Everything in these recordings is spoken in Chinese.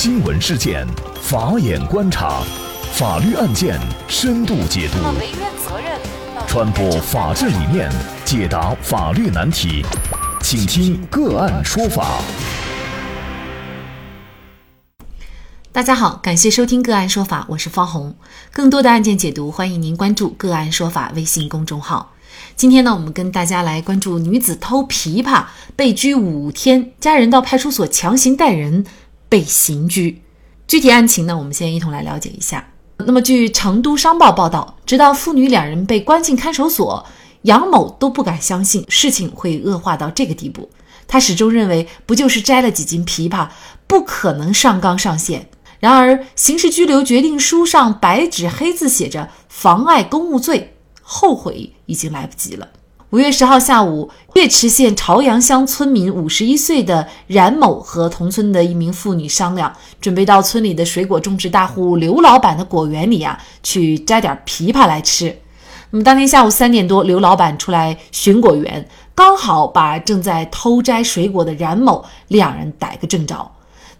新闻事件，法眼观察，法律案件深度解读，传播法治理念，解答法律难题，请听个案说法。大家好，感谢收听个案说法，我是方红。更多的案件解读，欢迎您关注个案说法微信公众号。今天呢，我们跟大家来关注女子偷琵琶被拘五天，家人到派出所强行带人被刑拘。具体案情呢，我们先一同来了解一下。那么，据成都商报报道，直到父女两人被关进看守所，杨某都不敢相信事情会恶化到这个地步。他始终认为，不就是摘了几斤枇杷，不可能上纲上线。然而，刑事拘留决定书上白纸黑字写着“妨碍公务罪”。后悔已经来不及了。五月十号下午，岳池县朝阳乡村民五十一岁的冉某和同村的一名妇女商量，准备到村里的水果种植大户刘老板的果园里啊，去摘点枇杷来吃。那么当天下午三点多，刘老板出来巡果园，刚好把正在偷摘水果的冉某两人逮个正着。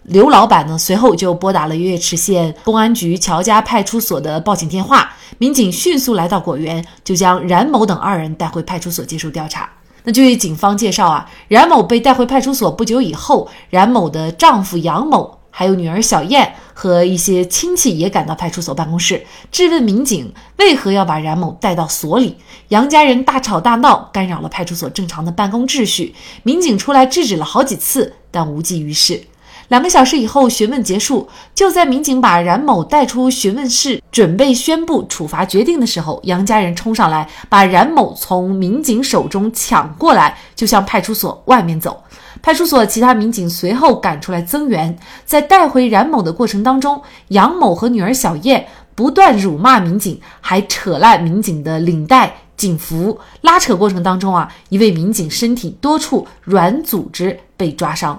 刘老板呢，随后就拨打了岳池县公安局乔家派出所的报警电话，民警迅速来到果园，就将冉某等二人带回派出所接受调查。那据警方介绍啊，冉某被带回派出所不久以后，冉某的丈夫杨某，还有女儿小燕和一些亲戚也赶到派出所办公室，质问民警为何要把冉某带到所里。杨家人大吵大闹，干扰了派出所正常的办公秩序。民警出来制止了好几次，但无济于事。两个小时以后，询问结束。就在民警把冉某带出询问室，准备宣布处罚决定的时候，杨家人冲上来，把冉某从民警手中抢过来，就向派出所外面走。派出所其他民警随后赶出来增援。在带回冉某的过程当中，杨某和女儿小燕不断辱骂民警，还扯烂民警的领带、警服。拉扯过程当中啊，一位民警身体多处软组织被抓伤。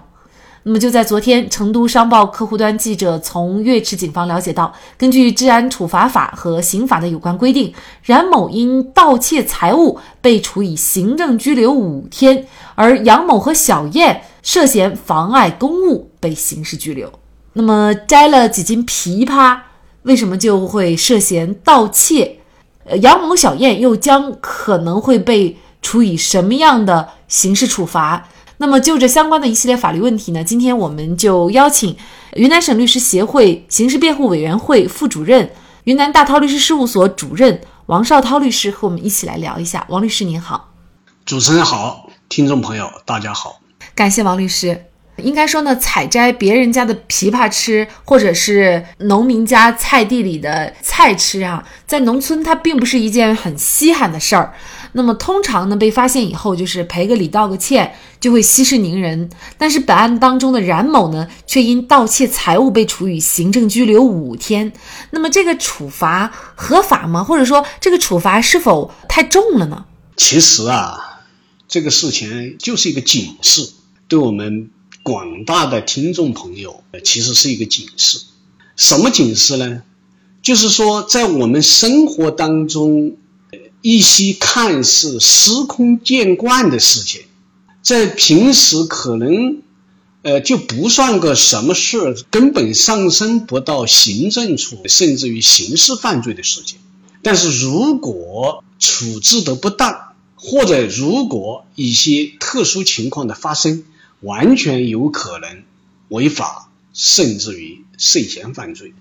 那么就在昨天，成都商报客户端记者从岳池警方了解到，根据治安处罚法和刑法的有关规定，冉某因盗窃财物被处以行政拘留五天，而杨某和小燕涉嫌妨碍公务被刑事拘留。那么摘了几斤枇杷，为什么就会涉嫌盗窃？呃，杨某、小燕又将可能会被处以什么样的刑事处罚？那么就这相关的一系列法律问题呢，今天我们就邀请云南省律师协会刑事辩护委员会副主任、云南大韬律师事务所主任王绍涛律师和我们一起来聊一下。王律师您好，主持人好，听众朋友大家好，感谢王律师。应该说呢，采摘别人家的枇杷吃，或者是农民家菜地里的菜吃啊，在农村它并不是一件很稀罕的事儿。那么通常呢，被发现以后就是赔个礼、道个歉，就会息事宁人。但是本案当中的冉某呢，却因盗窃财物被处以行政拘留五天。那么这个处罚合法吗？或者说这个处罚是否太重了呢？其实啊，这个事情就是一个警示，对我们广大的听众朋友，其实是一个警示。什么警示呢？就是说在我们生活当中。一些看似司空见惯的事情，在平时可能，呃，就不算个什么事，根本上升不到行政处，甚至于刑事犯罪的事情。但是如果处置得不当，或者如果一些特殊情况的发生，完全有可能违法，甚至于涉嫌犯罪。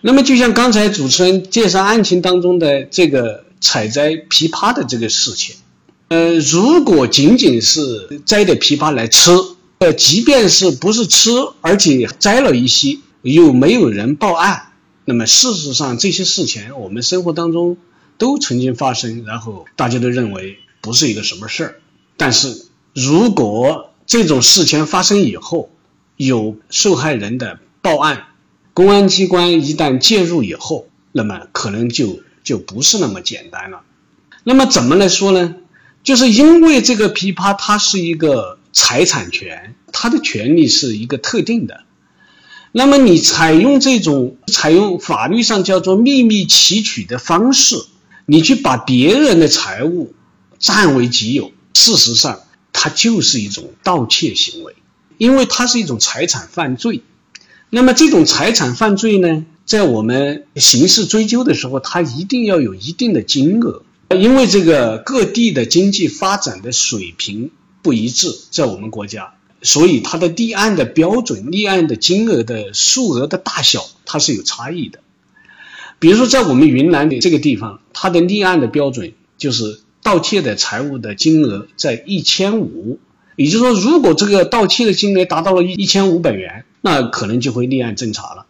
那么，就像刚才主持人介绍案情当中的这个。采摘枇杷的这个事情，呃，如果仅仅是摘的枇杷来吃，呃，即便是不是吃，而且摘了一些，又没有人报案，那么事实上这些事情我们生活当中都曾经发生，然后大家都认为不是一个什么事儿。但是如果这种事情发生以后，有受害人的报案，公安机关一旦介入以后，那么可能就。就不是那么简单了。那么怎么来说呢？就是因为这个枇杷它是一个财产权，它的权利是一个特定的。那么你采用这种采用法律上叫做秘密提取的方式，你去把别人的财物占为己有，事实上它就是一种盗窃行为，因为它是一种财产犯罪。那么这种财产犯罪呢，在我们刑事追究的时候，它一定要有一定的金额，因为这个各地的经济发展的水平不一致，在我们国家，所以它的立案的标准、立案的金额的数额的大小，它是有差异的。比如说，在我们云南的这个地方，它的立案的标准就是盗窃的财物的金额在一千五。也就是说，如果这个盗窃的金额达到了一一千五百元，那可能就会立案侦查了。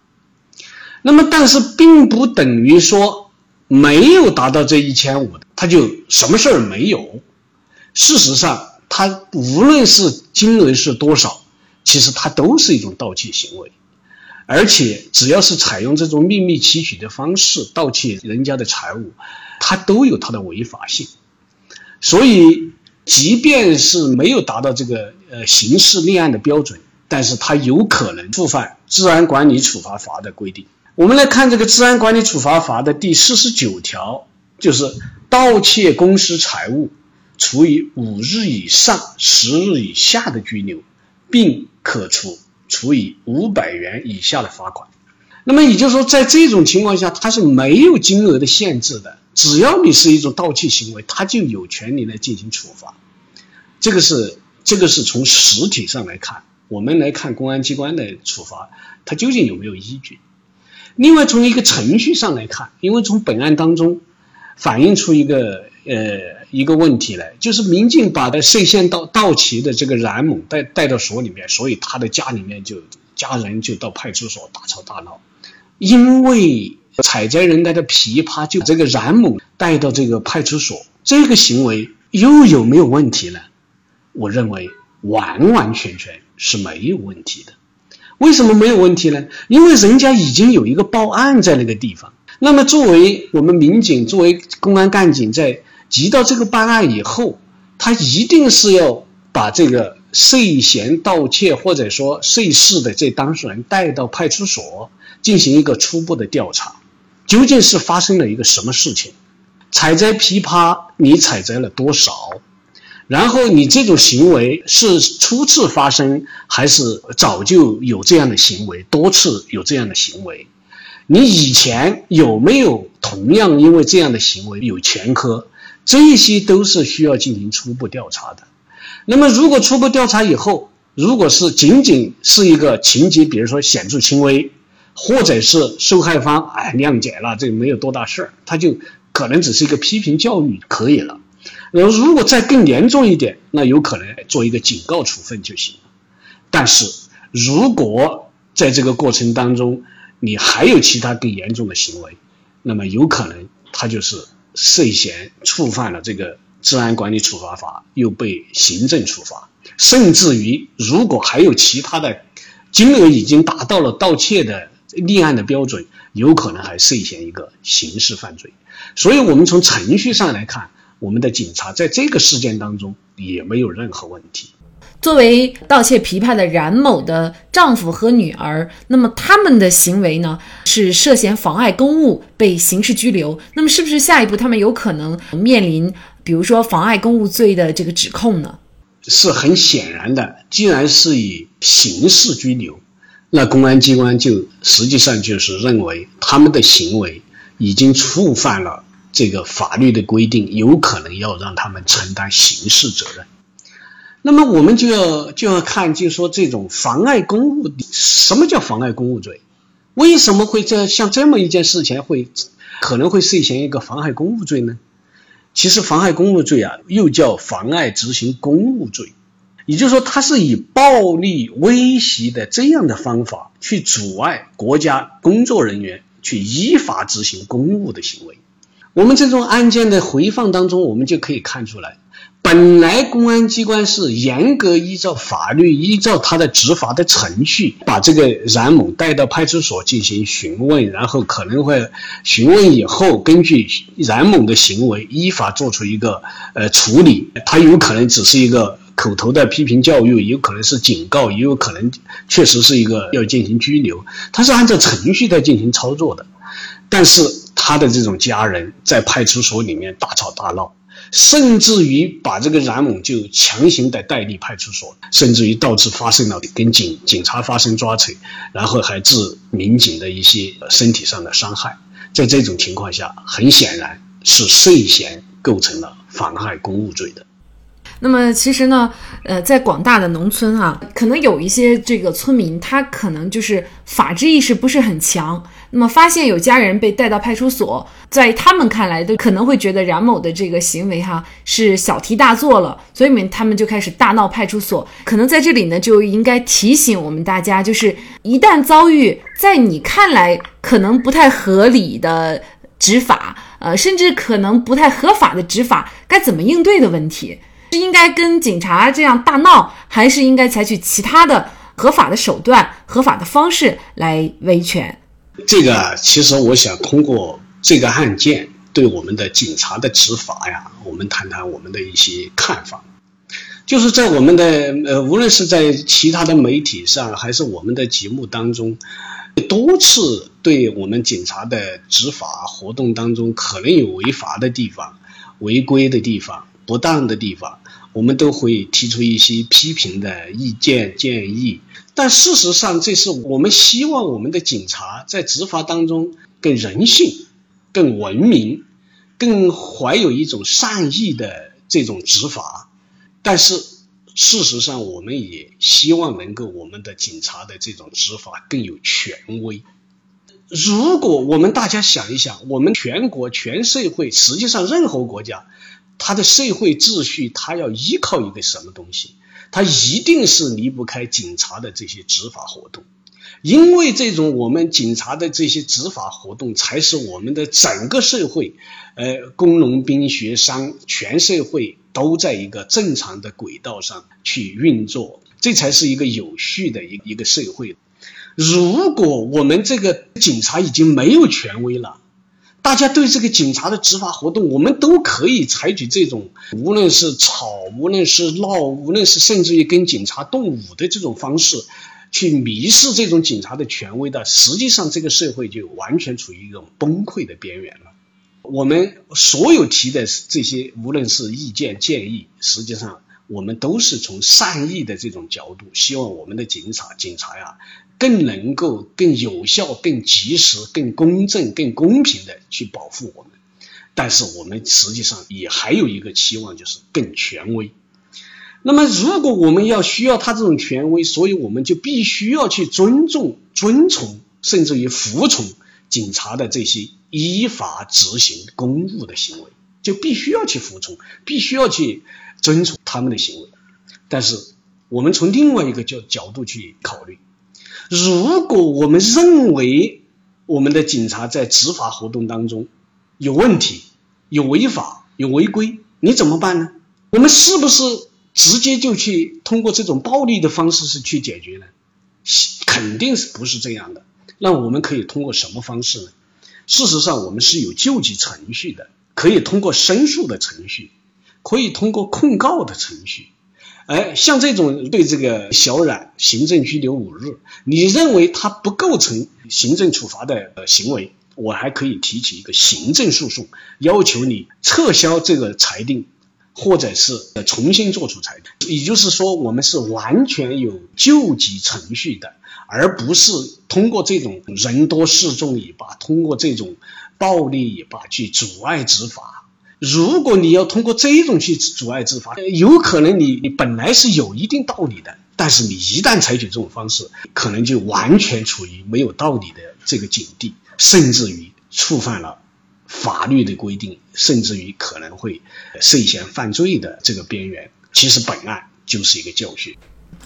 那么，但是并不等于说没有达到这一千五，他就什么事儿没有。事实上，他无论是金额是多少，其实它都是一种盗窃行为。而且，只要是采用这种秘密提取的方式盗窃人家的财物，它都有它的违法性。所以。即便是没有达到这个呃刑事立案的标准，但是他有可能触犯治安管理处罚法的规定。我们来看这个治安管理处罚法的第四十九条，就是盗窃公私财物，处以五日以上十日以下的拘留，并可处处以五百元以下的罚款。那么也就是说，在这种情况下，它是没有金额的限制的。只要你是一种盗窃行为，他就有权利来进行处罚。这个是这个是从实体上来看，我们来看公安机关的处罚，它究竟有没有依据？另外，从一个程序上来看，因为从本案当中反映出一个呃一个问题来，就是民警把的涉嫌盗盗窃的这个冉某带带到所里面，所以他的家里面就家人就到派出所大吵大闹，因为。采摘人家的枇杷，就这个冉某带到这个派出所，这个行为又有没有问题呢？我认为完完全全是没有问题的。为什么没有问题呢？因为人家已经有一个报案在那个地方。那么作为我们民警，作为公安干警，在接到这个办案以后，他一定是要把这个涉嫌盗窃或者说涉事的这当事人带到派出所进行一个初步的调查。究竟是发生了一个什么事情？采摘枇杷，你采摘了多少？然后你这种行为是初次发生，还是早就有这样的行为，多次有这样的行为？你以前有没有同样因为这样的行为有前科？这些都是需要进行初步调查的。那么，如果初步调查以后，如果是仅仅是一个情节，比如说显著轻微。或者是受害方哎谅解了，这个没有多大事儿，他就可能只是一个批评教育可以了。然后如果再更严重一点，那有可能做一个警告处分就行了。但是如果在这个过程当中你还有其他更严重的行为，那么有可能他就是涉嫌触犯了这个治安管理处罚法，又被行政处罚，甚至于如果还有其他的金额已经达到了盗窃的。立案的标准有可能还涉嫌一个刑事犯罪，所以我们从程序上来看，我们的警察在这个事件当中也没有任何问题。作为盗窃琵琶的冉某的丈夫和女儿，那么他们的行为呢是涉嫌妨碍公务，被刑事拘留。那么是不是下一步他们有可能面临，比如说妨碍公务罪的这个指控呢？是很显然的，既然是以刑事拘留。那公安机关就实际上就是认为他们的行为已经触犯了这个法律的规定，有可能要让他们承担刑事责任。那么我们就要就要看，就是说这种妨碍公务，什么叫妨碍公务罪？为什么会这像这么一件事情会可能会涉嫌一个妨害公务罪呢？其实妨害公务罪啊，又叫妨碍执行公务罪。也就是说，它是以暴力威胁的这样的方法去阻碍国家工作人员去依法执行公务的行为。我们这种案件的回放当中，我们就可以看出来，本来公安机关是严格依照法律、依照他的执法的程序，把这个冉某带到派出所进行询问，然后可能会询问以后，根据冉某的行为依法做出一个呃处理。他有可能只是一个。口头的批评教育，有可能是警告，也有可能确实是一个要进行拘留。他是按照程序在进行操作的，但是他的这种家人在派出所里面大吵大闹，甚至于把这个冉某就强行的带离派出所，甚至于导致发生了跟警警察发生抓扯，然后还致民警的一些身体上的伤害。在这种情况下，很显然是涉嫌构成了妨害公务罪的。那么其实呢，呃，在广大的农村啊，可能有一些这个村民，他可能就是法治意识不是很强。那么发现有家人被带到派出所，在他们看来，都可能会觉得冉某的这个行为哈是小题大做了，所以他们就开始大闹派出所。可能在这里呢，就应该提醒我们大家，就是一旦遭遇在你看来可能不太合理的执法，呃，甚至可能不太合法的执法，该怎么应对的问题。是应该跟警察这样大闹，还是应该采取其他的合法的手段、合法的方式来维权？这个其实我想通过这个案件对我们的警察的执法呀，我们谈谈我们的一些看法。就是在我们的呃，无论是在其他的媒体上，还是我们的节目当中，多次对我们警察的执法活动当中可能有违法的地方、违规的地方。不当的地方，我们都会提出一些批评的意见建议。但事实上，这是我们希望我们的警察在执法当中更人性、更文明、更怀有一种善意的这种执法。但是事实上，我们也希望能够我们的警察的这种执法更有权威。如果我们大家想一想，我们全国全社会，实际上任何国家。他的社会秩序，他要依靠一个什么东西？他一定是离不开警察的这些执法活动，因为这种我们警察的这些执法活动，才是我们的整个社会，呃，工农兵学商全社会都在一个正常的轨道上去运作，这才是一个有序的一一个社会。如果我们这个警察已经没有权威了。大家对这个警察的执法活动，我们都可以采取这种，无论是吵，无论是闹，无论是甚至于跟警察动武的这种方式，去迷失这种警察的权威的，实际上这个社会就完全处于一种崩溃的边缘了。我们所有提的这些，无论是意见建议，实际上。我们都是从善意的这种角度，希望我们的警察、警察呀，更能够、更有效、更及时、更公正、更公平的去保护我们。但是我们实际上也还有一个期望，就是更权威。那么，如果我们要需要他这种权威，所以我们就必须要去尊重、遵从，甚至于服从警察的这些依法执行公务的行为。就必须要去服从，必须要去遵从他们的行为。但是，我们从另外一个角角度去考虑，如果我们认为我们的警察在执法活动当中有问题、有违法、有违规，你怎么办呢？我们是不是直接就去通过这种暴力的方式是去解决呢？肯定是不是这样的。那我们可以通过什么方式呢？事实上，我们是有救济程序的。可以通过申诉的程序，可以通过控告的程序。哎，像这种对这个小冉行政拘留五日，你认为他不构成行政处罚的行为，我还可以提起一个行政诉讼，要求你撤销这个裁定，或者是重新作出裁定。也就是说，我们是完全有救济程序的，而不是通过这种人多势众也罢，通过这种。暴力也罢，去阻碍执法。如果你要通过这种去阻碍执法，有可能你你本来是有一定道理的，但是你一旦采取这种方式，可能就完全处于没有道理的这个境地，甚至于触犯了法律的规定，甚至于可能会涉嫌犯罪的这个边缘。其实本案就是一个教训。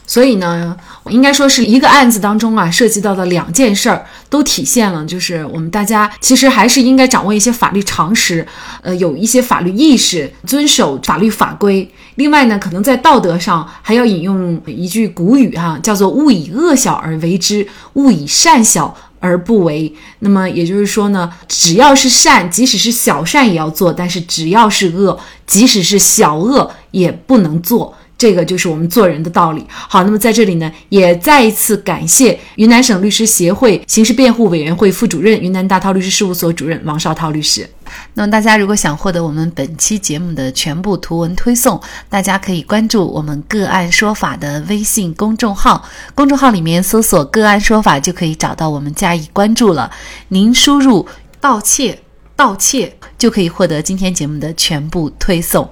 所以呢，应该说是一个案子当中啊，涉及到的两件事儿，都体现了就是我们大家其实还是应该掌握一些法律常识，呃，有一些法律意识，遵守法律法规。另外呢，可能在道德上还要引用一句古语哈，叫做“勿以恶小而为之，勿以善小而不为”。那么也就是说呢，只要是善，即使是小善也要做；但是只要是恶，即使是小恶也不能做。这个就是我们做人的道理。好，那么在这里呢，也再一次感谢云南省律师协会刑事辩护委员会副主任、云南大韬律师事务所主任王绍涛律师。那么大家如果想获得我们本期节目的全部图文推送，大家可以关注我们“个案说法”的微信公众号，公众号里面搜索“个案说法”就可以找到我们加以关注了。您输入“盗窃”。盗窃就可以获得今天节目的全部推送。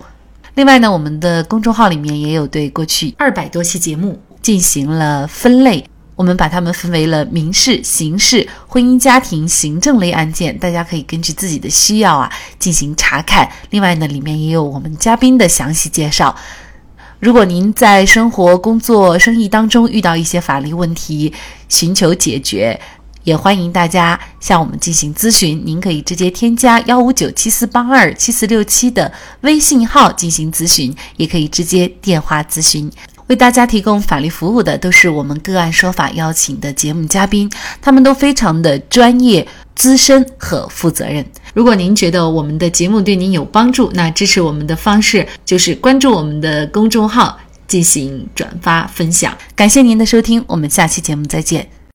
另外呢，我们的公众号里面也有对过去二百多期节目进行了分类，我们把它们分为了民事、刑事、婚姻家庭、行政类案件，大家可以根据自己的需要啊进行查看。另外呢，里面也有我们嘉宾的详细介绍。如果您在生活、工作、生意当中遇到一些法律问题，寻求解决。也欢迎大家向我们进行咨询，您可以直接添加幺五九七四八二七四六七的微信号进行咨询，也可以直接电话咨询。为大家提供法律服务的都是我们个案说法邀请的节目嘉宾，他们都非常的专业、资深和负责任。如果您觉得我们的节目对您有帮助，那支持我们的方式就是关注我们的公众号进行转发分享。感谢您的收听，我们下期节目再见。